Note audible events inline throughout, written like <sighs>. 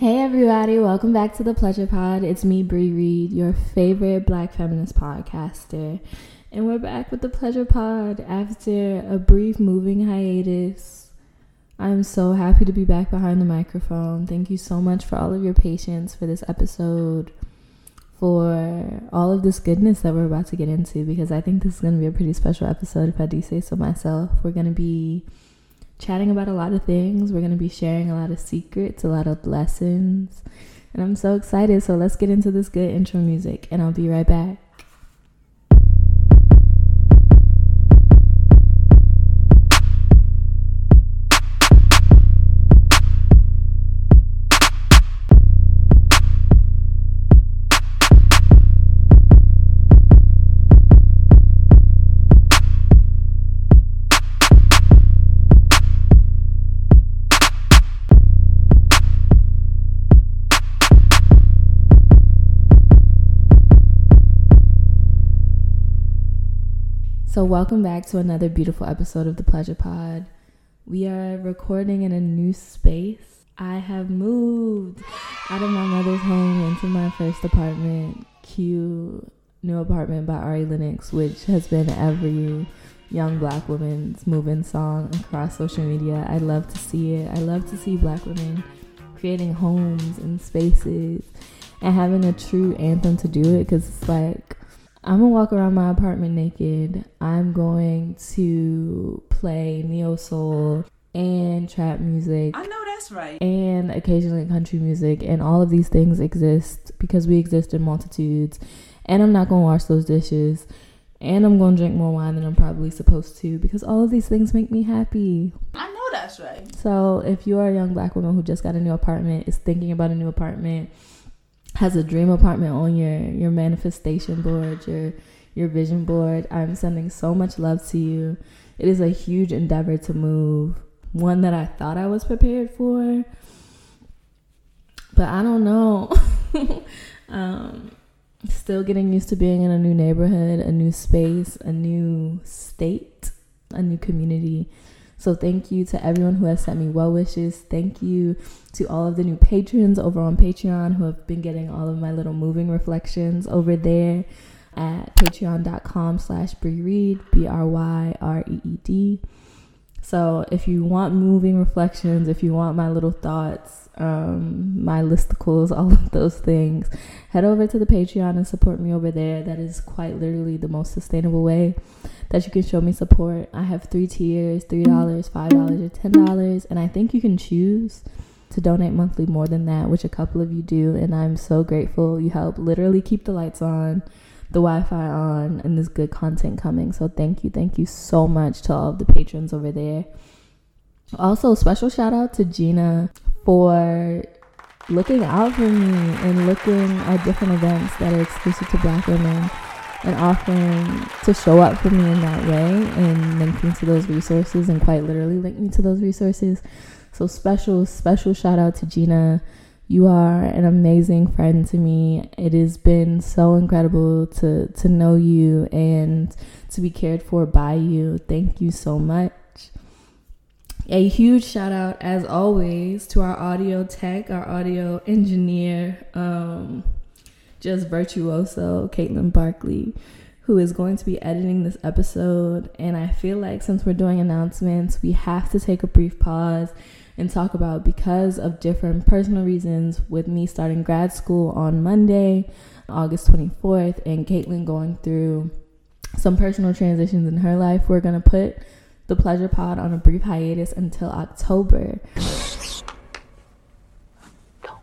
Hey everybody, welcome back to the Pleasure Pod. It's me, Bry Reed, your favorite black feminist podcaster. And we're back with the Pleasure Pod after a brief moving hiatus. I'm so happy to be back behind the microphone. Thank you so much for all of your patience for this episode, for all of this goodness that we're about to get into, because I think this is going to be a pretty special episode, if I do say so myself. We're going to be chatting about a lot of things. We're going to be sharing a lot of secrets, a lot of lessons. And I'm so excited. So let's get into this good intro music, and I'll be right back. So, welcome back to another beautiful episode of the Pleasure Pod. We are recording in a new space. I have moved out of my mother's home into my first apartment, Q New Apartment by Ari Lennox, which has been every young black woman's moving song across social media. I love to see it. I love to see black women creating homes and spaces and having a true anthem to do it because it's like I'm gonna walk around my apartment naked. I'm going to play neo soul and trap music. I know that's right. And occasionally country music. And all of these things exist because we exist in multitudes. And I'm not gonna wash those dishes. And I'm gonna drink more wine than I'm probably supposed to because all of these things make me happy. I know that's right. So if you are a young black woman who just got a new apartment, is thinking about a new apartment, has a dream apartment on your your manifestation board, your your vision board. I'm sending so much love to you. It is a huge endeavor to move, one that I thought I was prepared for, but I don't know. <laughs> um, still getting used to being in a new neighborhood, a new space, a new state, a new community. So thank you to everyone who has sent me well wishes. Thank you to all of the new patrons over on Patreon who have been getting all of my little moving reflections over there at patreon.com slash Reed, B-R-Y-R-E-E-D. So if you want moving reflections, if you want my little thoughts, um, my listicles, <laughs> all of those things, head over to the Patreon and support me over there. That is quite literally the most sustainable way that you can show me support. I have three tiers $3, $5, or $10. And I think you can choose to donate monthly more than that, which a couple of you do. And I'm so grateful. You help literally keep the lights on, the Wi Fi on, and this good content coming. So thank you. Thank you so much to all of the patrons over there. Also, special shout out to Gina for looking out for me and looking at different events that are exclusive to black women and offering to show up for me in that way and linking to those resources and quite literally link me to those resources. So special, special shout out to Gina. You are an amazing friend to me. It has been so incredible to to know you and to be cared for by you. Thank you so much. A huge shout out, as always, to our audio tech, our audio engineer, um, just virtuoso, Caitlin Barkley, who is going to be editing this episode. And I feel like since we're doing announcements, we have to take a brief pause and talk about because of different personal reasons with me starting grad school on Monday, August 24th, and Caitlin going through some personal transitions in her life, we're going to put the Pleasure Pod on a brief hiatus until October. Don't,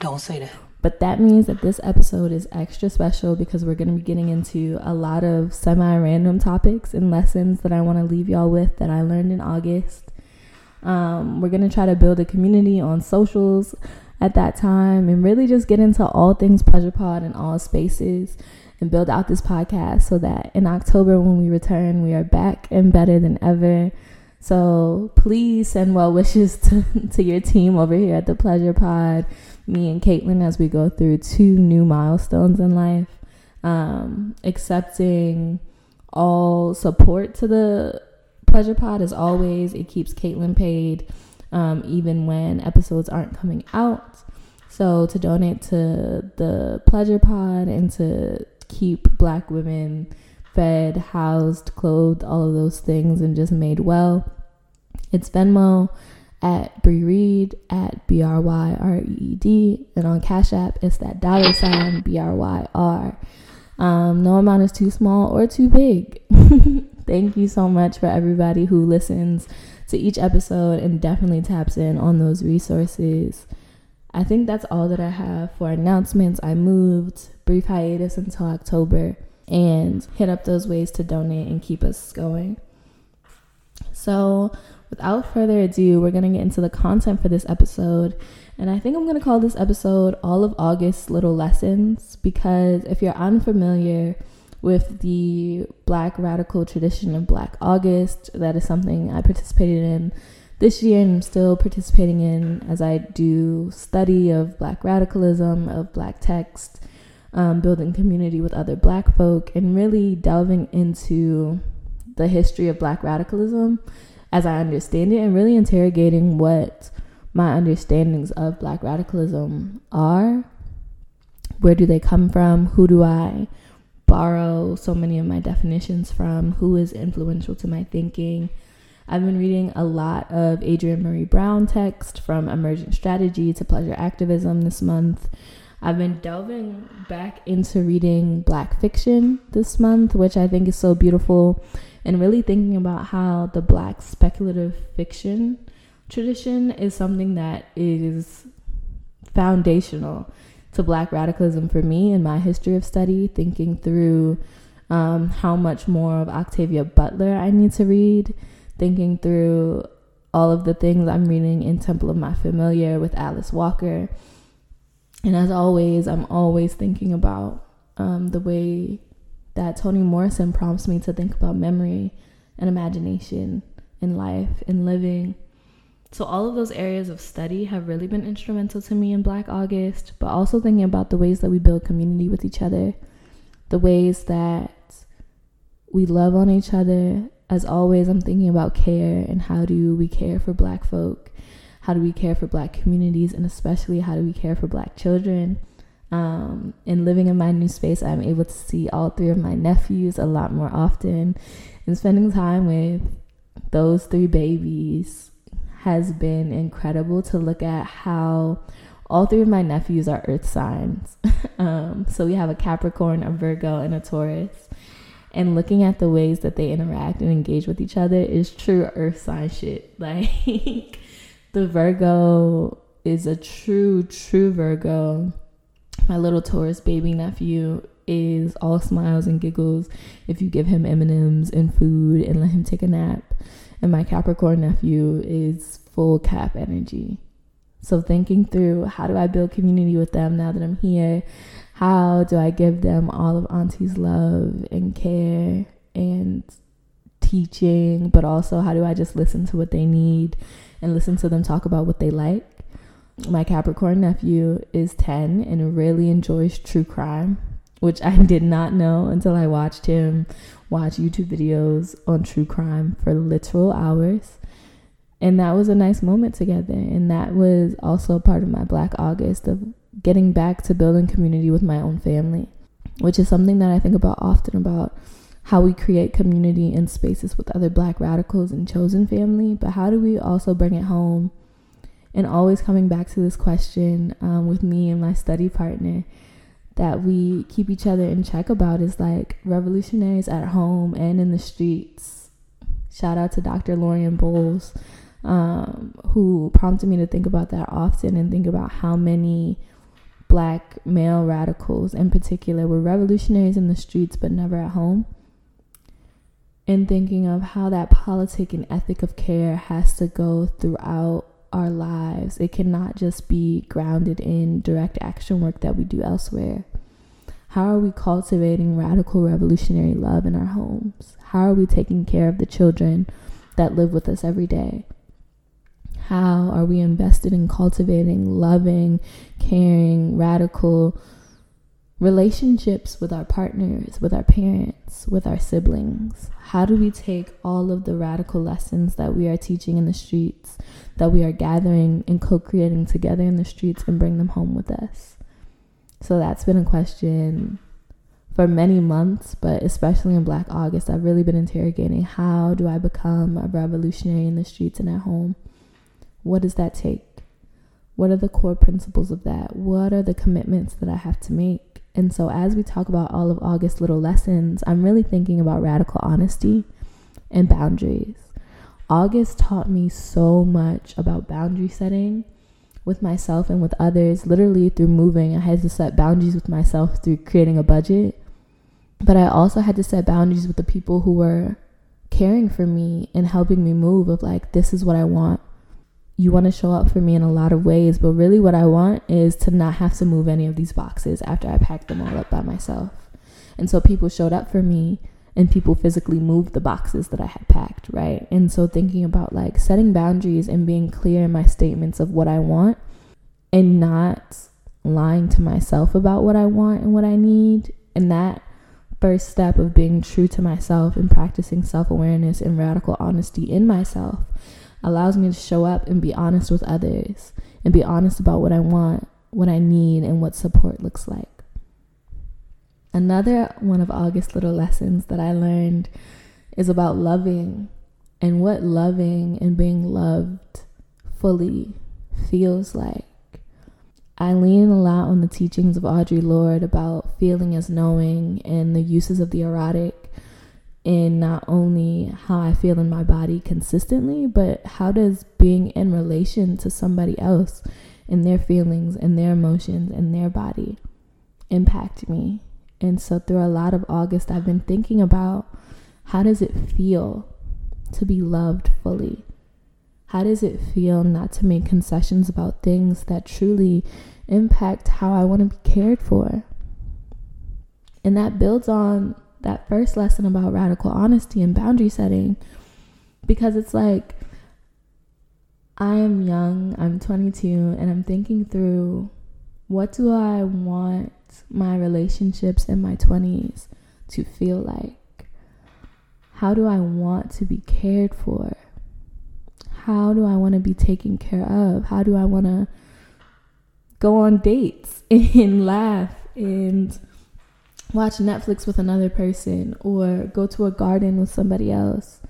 don't say that. But that means that this episode is extra special because we're going to be getting into a lot of semi random topics and lessons that I want to leave y'all with that I learned in August. Um, we're going to try to build a community on socials at that time and really just get into all things Pleasure Pod and all spaces and build out this podcast so that in October when we return, we are back and better than ever. So please send well wishes <laughs> to, to your team over here at the Pleasure Pod me and Caitlin as we go through two new milestones in life. Um, accepting all support to the pleasure pod as always. It keeps Caitlin paid. um, even when episodes aren't coming out. So to donate to the Pleasure Pod and to keep Black women fed, housed, clothed, all of those things, and just made well. It's Venmo at Bry Reed at B R Y R E E D, and on Cash App it's that dollar sign B R Y R. Um, no amount is too small or too big. <laughs> Thank you so much for everybody who listens to each episode and definitely taps in on those resources. I think that's all that I have for announcements. I moved, brief hiatus until October, and hit up those ways to donate and keep us going. So, without further ado, we're going to get into the content for this episode. And I think I'm going to call this episode All of August's Little Lessons because if you're unfamiliar with the Black radical tradition of Black August, that is something I participated in this year and I'm still participating in as I do study of Black radicalism, of Black text, um, building community with other Black folk, and really delving into the history of Black radicalism as I understand it and really interrogating what my understandings of black radicalism are. Where do they come from? Who do I borrow so many of my definitions from? Who is influential to my thinking? I've been reading a lot of Adrienne Maree Brown text from emergent strategy to pleasure activism this month. I've been delving back into reading black fiction this month, which I think is so beautiful, and really thinking about how the black speculative fiction tradition is something that is foundational to black radicalism for me in my history of study, thinking through um, how much more of Octavia Butler I need to read, thinking through all of the things I'm reading in Temple of My Familiar with Alice Walker. And as always, I'm always thinking about um, the way that Toni Morrison prompts me to think about memory and imagination in life and living so, all of those areas of study have really been instrumental to me in Black August, but also thinking about the ways that we build community with each other, the ways that we love on each other. As always, I'm thinking about care and how do we care for Black folk? How do we care for Black communities? And especially, how do we care for Black children? Um, and living in my new space, I'm able to see all three of my nephews a lot more often and spending time with those three babies has been incredible to look at how all three of my nephews are earth signs. <laughs> um, so we have a Capricorn, a Virgo, and a Taurus. And looking at the ways that they interact and engage with each other is true earth sign shit. <laughs> Like the Virgo is a true, true Virgo. My little Taurus baby nephew is all smiles and giggles if you give him M&Ms and food and let him take a nap and my Capricorn nephew is full cap energy. So, thinking through how do I build community with them now that I'm here? How do I give them all of Auntie's love and care and teaching, but also how do I just listen to what they need and listen to them talk about what they like? My Capricorn nephew is 10 and really enjoys true crime, which I <laughs> did not know until I watched him watch YouTube videos on true crime for literal hours. And that was a nice moment together. And that was also part of my Black August of getting back to building community with my own family, which is something that I think about often about how we create community in spaces with other Black radicals and chosen family. But how do we also bring it home? And always coming back to this question um, with me and my study partner that we keep each other in check about is like revolutionaries at home and in the streets. Shout out to Dr. Lorian Bowles, um, who prompted me to think about that often and think about how many black male radicals in particular were revolutionaries in the streets but never at home. And thinking of how that politic and ethic of care has to go throughout our lives. It cannot just be grounded in direct action work that we do elsewhere. How are we cultivating radical revolutionary love in our homes? How are we taking care of the children that live with us every day? How are we invested in cultivating loving, caring, radical relationships with our partners, with our parents, with our siblings. How do we take all of the radical lessons that we are teaching in the streets, that we are gathering and co creating together in the streets, and bring them home with us? So that's been a question for many months, but especially in Black August, I've really been interrogating how do I become a revolutionary in the streets and at home? What does that take? What are the core principles of that? What are the commitments that I have to make? And so, as we talk about all of August's little lessons, I'm really thinking about radical honesty and boundaries. August taught me so much about boundary setting with myself and with others. Literally, through moving, I had to set boundaries with myself through creating a budget. But I also had to set boundaries with the people who were caring for me and helping me move of like, this is what I want you want to show up for me in a lot of ways, but really what I want is to not have to move any of these boxes after I packed them all up by myself. And so people showed up for me and people physically moved the boxes that I had packed, right? And so thinking about like setting boundaries and being clear in my statements of what I want and not lying to myself about what I want and what I need. And that first step of being true to myself and practicing self awareness and radical honesty in myself allows me to show up and be honest with others and be honest about what I want, what I need, and what support looks like. Another one of August's little lessons that I learned is about loving and what loving and being loved fully feels like. I lean a lot on the teachings of Audre Lorde about feeling as knowing and the uses of the erotic in not only how I feel in my body consistently, but how does being in relation to somebody else and their feelings and their emotions and their body impact me. And so through a lot of August I've been thinking about how does it feel to be loved fully? How does it feel not to make concessions about things that truly impact how I want to be cared for? And that builds on that first lesson about radical honesty and boundary setting because it's like I am young, I'm 22, and I'm thinking through what do I want my relationships in my 20s to feel like? How do I want to be cared for? How do I want to be taken care of? How do I want to go on dates <laughs> and laugh and watch Netflix with another person or go to a garden with somebody else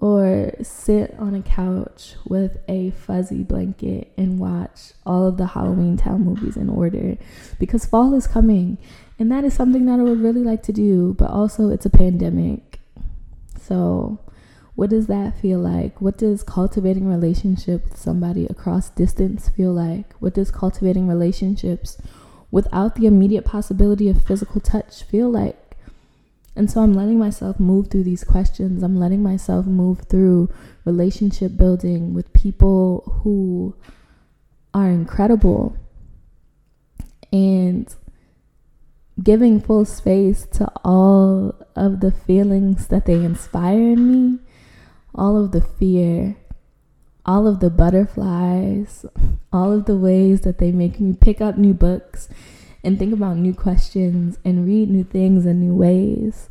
or sit on a couch with a fuzzy blanket and watch all of the Halloween Town movies in order because fall is coming and that is something that I would really like to do, but also it's a pandemic. So, what does that feel like? What does cultivating relationship with somebody across distance feel like? What does cultivating relationships without the immediate possibility of physical touch feel like? And so I'm letting myself move through these questions. I'm letting myself move through relationship building with people who are incredible and giving full space to all of the feelings that they inspire in me, all of the fear, all of the butterflies, all of the ways that they make me pick up new books and think about new questions and read new things in new ways.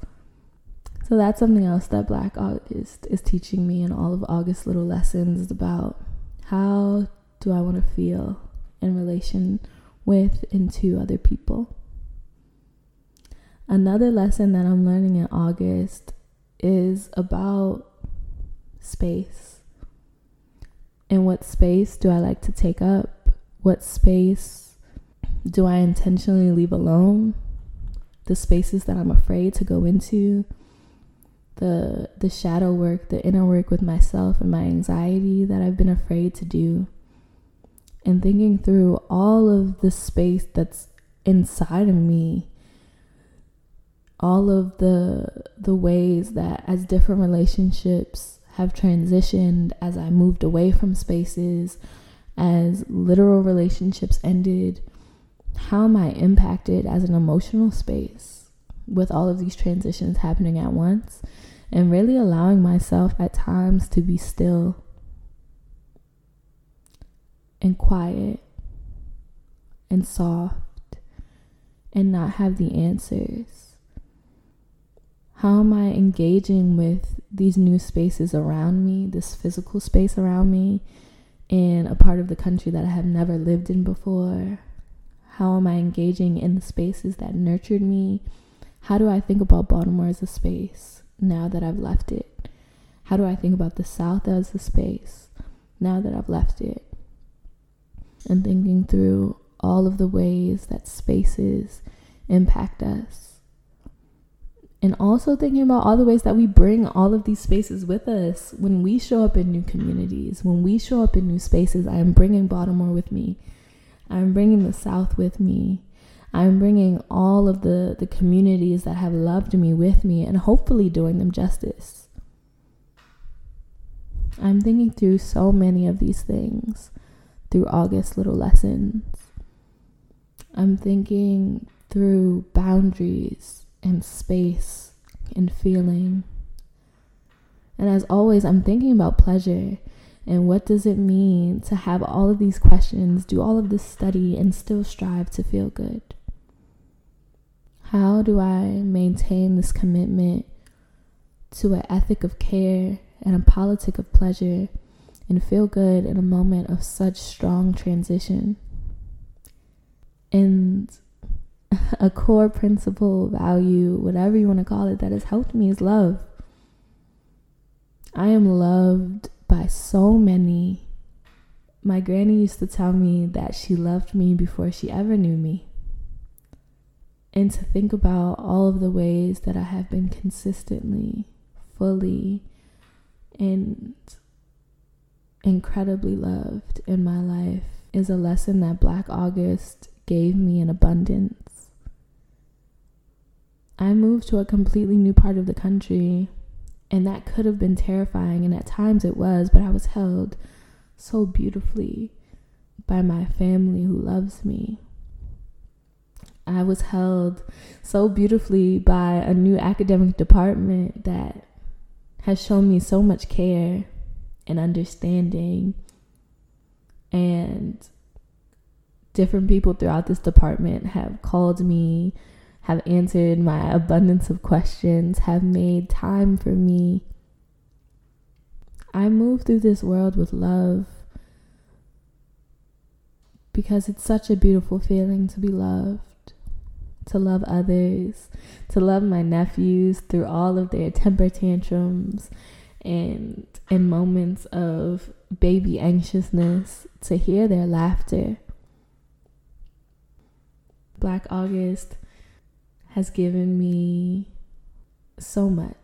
So that's something else that Black August is teaching me in all of August's little lessons about how do I want to feel in relation with and to other people. Another lesson that I'm learning in August is about space and what space do I like to take up? What space do I intentionally leave alone? The spaces that I'm afraid to go into, the the shadow work, the inner work with myself and my anxiety that I've been afraid to do. And thinking through all of the space that's inside of me all of the the ways that as different relationships have transitioned as I moved away from spaces, as literal relationships ended. How am I impacted as an emotional space with all of these transitions happening at once? And really allowing myself at times to be still and quiet and soft and not have the answers? How am I engaging with these new spaces around me, this physical space around me, in a part of the country that I have never lived in before? How am I engaging in the spaces that nurtured me? How do I think about Baltimore as a space now that I've left it? How do I think about the South as a space now that I've left it? And thinking through all of the ways that spaces impact us. And also thinking about all the ways that we bring all of these spaces with us when we show up in new communities, when we show up in new spaces. I am bringing Baltimore with me. I'm bringing the South with me. I'm bringing all of the, the communities that have loved me with me and hopefully doing them justice. I'm thinking through so many of these things through August little lessons. I'm thinking through boundaries and space and feeling. And as always, I'm thinking about pleasure and what does it mean to have all of these questions, do all of this study, and still strive to feel good? How do I maintain this commitment to an ethic of care and a politic of pleasure and feel good in a moment of such strong transition? And a core principle, value, whatever you want to call it, that has helped me is love. I am loved by so many. My granny used to tell me that she loved me before she ever knew me. And to think about all of the ways that I have been consistently, fully, and incredibly loved in my life is a lesson that Black August gave me in abundance. I moved to a completely new part of the country, and that could have been terrifying, and at times it was, but I was held so beautifully by my family who loves me. I was held so beautifully by a new academic department that has shown me so much care and understanding and different people throughout this department have called me, have answered my abundance of questions, have made time for me. I move through this world with love because it's such a beautiful feeling to be loved, to love others, to love my nephews through all of their temper tantrums and in moments of baby anxiousness, to hear their laughter Black August has given me so much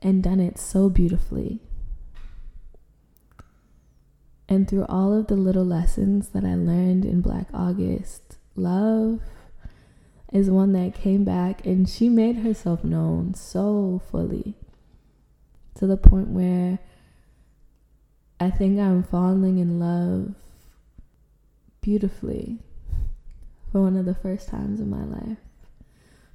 and done it so beautifully. And through all of the little lessons that I learned in Black August, love is one that came back and she made herself known so fully to the point where I think I'm falling in love beautifully for one of the first times in my life.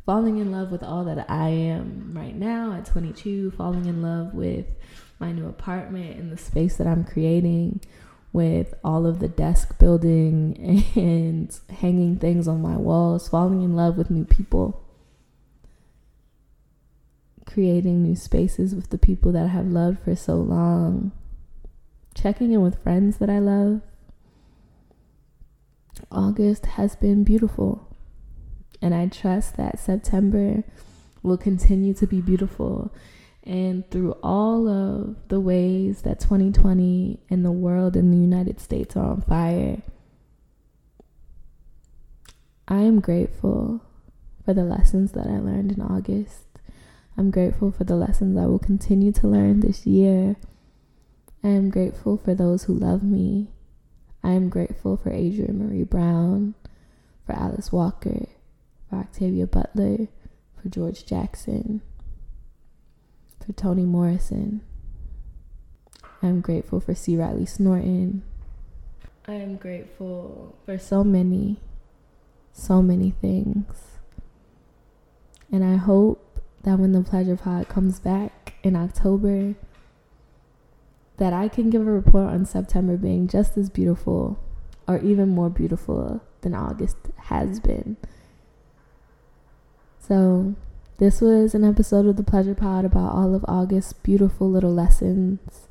Falling in love with all that I am right now at 22, falling in love with my new apartment and the space that I'm creating, with all of the desk building <laughs> and hanging things on my walls, falling in love with new people, creating new spaces with the people that I have loved for so long, checking in with friends that I love August has been beautiful. And I trust that September will continue to be beautiful. And through all of the ways that 2020 and the world and the United States are on fire, I am grateful for the lessons that I learned in August. I'm grateful for the lessons I will continue to learn this year. I am grateful for those who love me I am grateful for Adrienne Maree Brown, for Alice Walker, for Octavia Butler, for George Jackson, for Toni Morrison. I am grateful for C. Riley Snorton. I am grateful for so many, so many things. And I hope that when the Pleasure Pod comes back in October, that I can give a report on September being just as beautiful or even more beautiful than August has been. So, this was an episode of the Pleasure Pod about all of August's beautiful little lessons.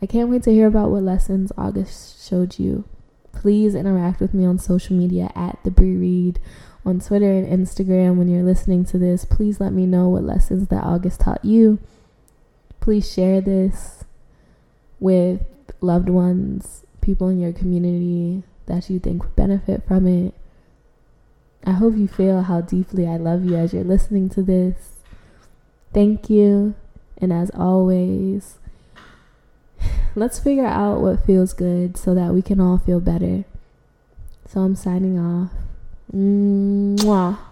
I can't wait to hear about what lessons August showed you. Please interact with me on social media at the Bry Reed on Twitter and Instagram when you're listening to this. Please let me know what lessons that August taught you. Please share this with loved ones, people in your community that you think would benefit from it. I hope you feel how deeply I love you as you're listening to this. Thank you. And as always, <sighs> let's figure out what feels good so that we can all feel better. So I'm signing off. Mwah.